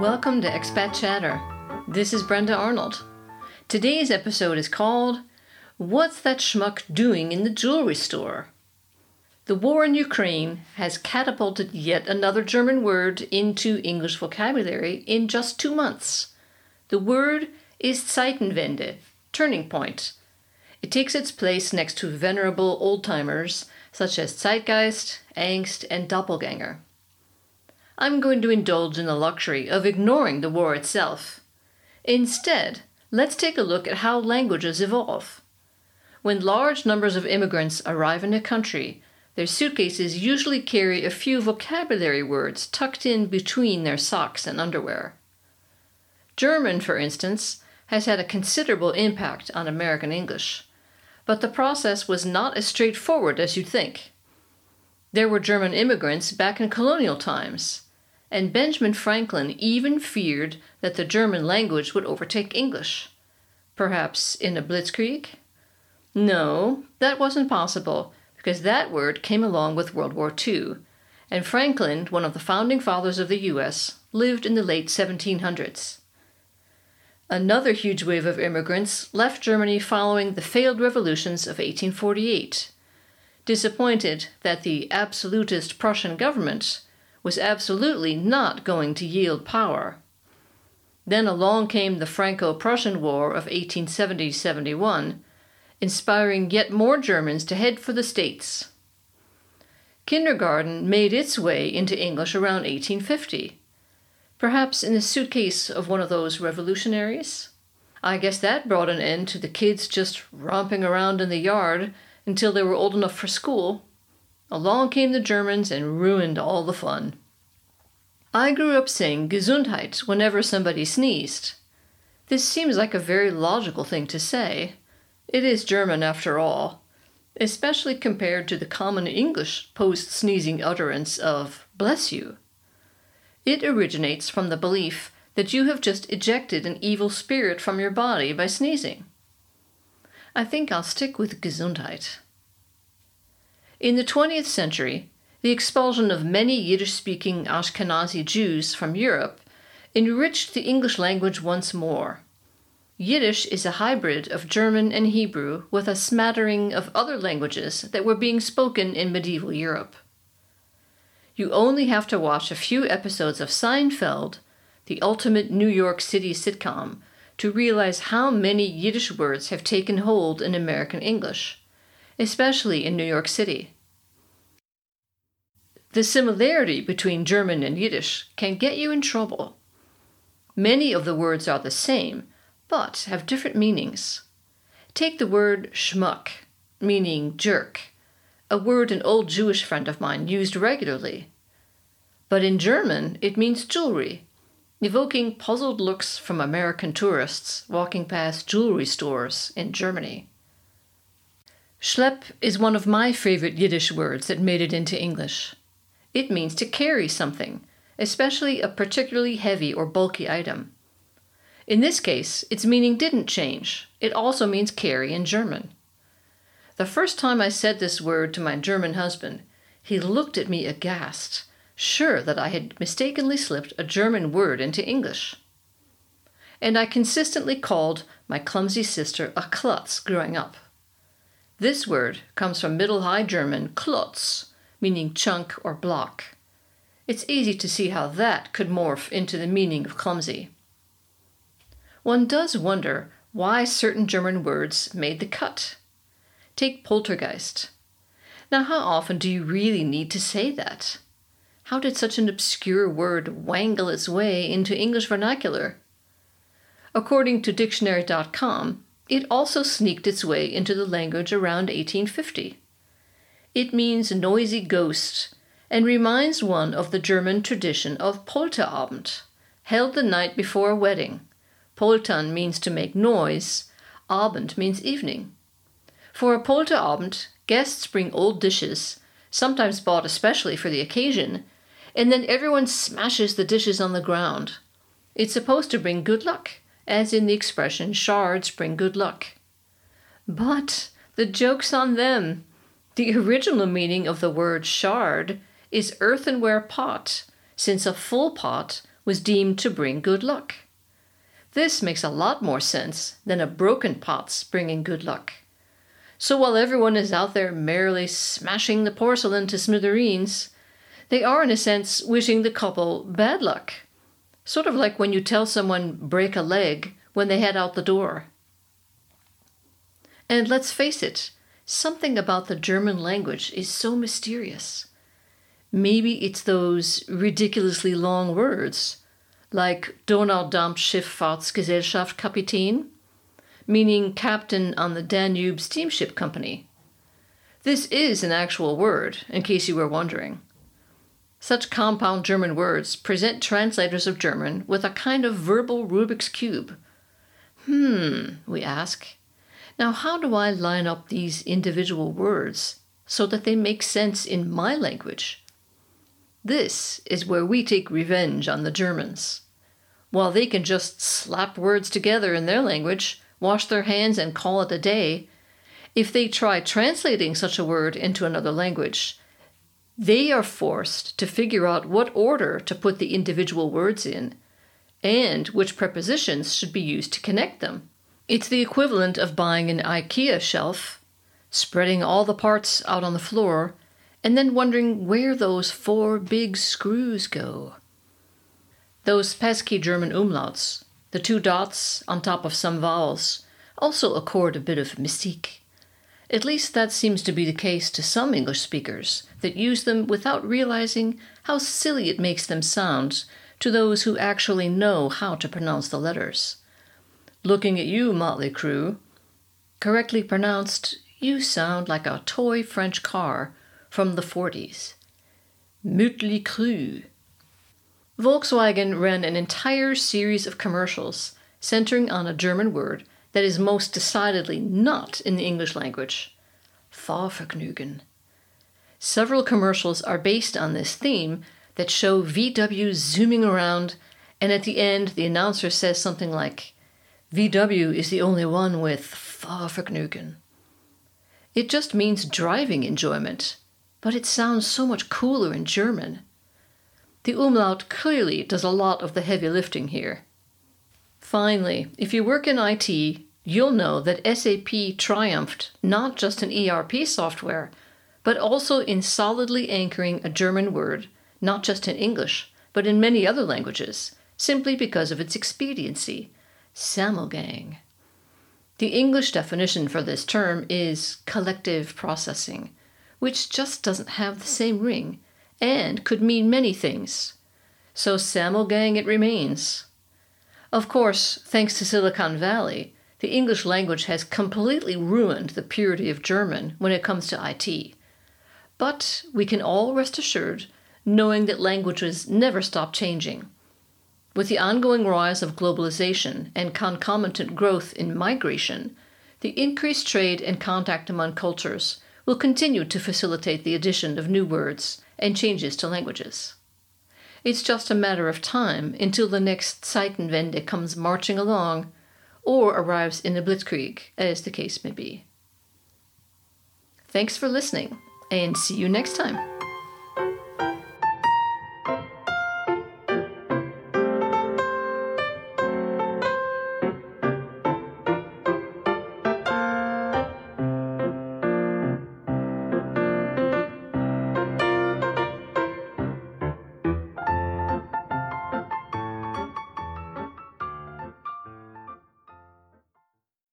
Welcome to Expat Chatter. This is Brenda Arnold. Today's episode is called What's That Schmuck Doing in the Jewelry Store? The war in Ukraine has catapulted yet another German word into English vocabulary in just two months. The word is Zeitenwende, turning point. It takes its place next to venerable old timers such as Zeitgeist, Angst, and Doppelganger. I'm going to indulge in the luxury of ignoring the war itself. Instead, let's take a look at how languages evolve. When large numbers of immigrants arrive in a country, their suitcases usually carry a few vocabulary words tucked in between their socks and underwear. German, for instance, has had a considerable impact on American English, but the process was not as straightforward as you'd think. There were German immigrants back in colonial times, and Benjamin Franklin even feared that the German language would overtake English. Perhaps in a blitzkrieg? No, that wasn't possible, because that word came along with World War II, and Franklin, one of the founding fathers of the US, lived in the late 1700s. Another huge wave of immigrants left Germany following the failed revolutions of 1848. Disappointed that the absolutist Prussian government was absolutely not going to yield power. Then along came the Franco Prussian War of 1870 71, inspiring yet more Germans to head for the States. Kindergarten made its way into English around 1850, perhaps in the suitcase of one of those revolutionaries. I guess that brought an end to the kids just romping around in the yard until they were old enough for school Along came the Germans and ruined all the fun. I grew up saying Gesundheit whenever somebody sneezed. This seems like a very logical thing to say. It is German after all, especially compared to the common English post sneezing utterance of bless you. It originates from the belief that you have just ejected an evil spirit from your body by sneezing. I think I'll stick with Gesundheit. In the 20th century, the expulsion of many Yiddish speaking Ashkenazi Jews from Europe enriched the English language once more. Yiddish is a hybrid of German and Hebrew with a smattering of other languages that were being spoken in medieval Europe. You only have to watch a few episodes of Seinfeld, the ultimate New York City sitcom, to realize how many Yiddish words have taken hold in American English especially in New York City. The similarity between German and Yiddish can get you in trouble. Many of the words are the same, but have different meanings. Take the word schmuck, meaning jerk, a word an old Jewish friend of mine used regularly. But in German, it means jewelry, evoking puzzled looks from American tourists walking past jewelry stores in Germany. Schlepp is one of my favorite Yiddish words that made it into English. It means to carry something, especially a particularly heavy or bulky item. In this case, its meaning didn't change. It also means carry in German. The first time I said this word to my German husband, he looked at me aghast, sure that I had mistakenly slipped a German word into English. And I consistently called my clumsy sister a klutz growing up. This word comes from Middle High German klotz, meaning chunk or block. It's easy to see how that could morph into the meaning of clumsy. One does wonder why certain German words made the cut. Take poltergeist. Now, how often do you really need to say that? How did such an obscure word wangle its way into English vernacular? According to dictionary.com, it also sneaked its way into the language around 1850. It means noisy ghost and reminds one of the German tradition of Polterabend, held the night before a wedding. Poltern means to make noise, Abend means evening. For a Polterabend, guests bring old dishes, sometimes bought especially for the occasion, and then everyone smashes the dishes on the ground. It's supposed to bring good luck as in the expression shards bring good luck. But the joke's on them. The original meaning of the word shard is earthenware pot, since a full pot was deemed to bring good luck. This makes a lot more sense than a broken pot's bringing good luck. So while everyone is out there merrily smashing the porcelain to smithereens, they are, in a sense, wishing the couple bad luck. Sort of like when you tell someone break a leg when they head out the door. And let's face it, something about the German language is so mysterious. Maybe it's those ridiculously long words, like Donaudampfschifffahrtsgesellschaft Kapitän, meaning captain on the Danube Steamship Company. This is an actual word, in case you were wondering. Such compound German words present translators of German with a kind of verbal Rubik's Cube. Hmm, we ask. Now, how do I line up these individual words so that they make sense in my language? This is where we take revenge on the Germans. While they can just slap words together in their language, wash their hands, and call it a day, if they try translating such a word into another language, they are forced to figure out what order to put the individual words in and which prepositions should be used to connect them. It's the equivalent of buying an IKEA shelf, spreading all the parts out on the floor, and then wondering where those four big screws go. Those pesky German umlauts, the two dots on top of some vowels, also accord a bit of mystique. At least that seems to be the case to some English speakers that use them without realizing how silly it makes them sound to those who actually know how to pronounce the letters. Looking at you, Mötley Crüe, correctly pronounced, you sound like a toy French car from the 40s. Mötley Crüe. Volkswagen ran an entire series of commercials centering on a German word that is most decidedly not in the English language Fahrvergnügen. Several commercials are based on this theme that show VW zooming around, and at the end, the announcer says something like, VW is the only one with Fahrvergnügen. It just means driving enjoyment, but it sounds so much cooler in German. The umlaut clearly does a lot of the heavy lifting here. Finally, if you work in IT, you'll know that SAP triumphed not just in ERP software, but also in solidly anchoring a German word, not just in English, but in many other languages, simply because of its expediency Sammelgang. The English definition for this term is collective processing, which just doesn't have the same ring and could mean many things. So Sammelgang it remains. Of course, thanks to Silicon Valley, the English language has completely ruined the purity of German when it comes to IT. But we can all rest assured knowing that languages never stop changing. With the ongoing rise of globalization and concomitant growth in migration, the increased trade and contact among cultures will continue to facilitate the addition of new words and changes to languages. It's just a matter of time until the next Zeitenwende comes marching along or arrives in the Blitzkrieg, as the case may be. Thanks for listening, and see you next time.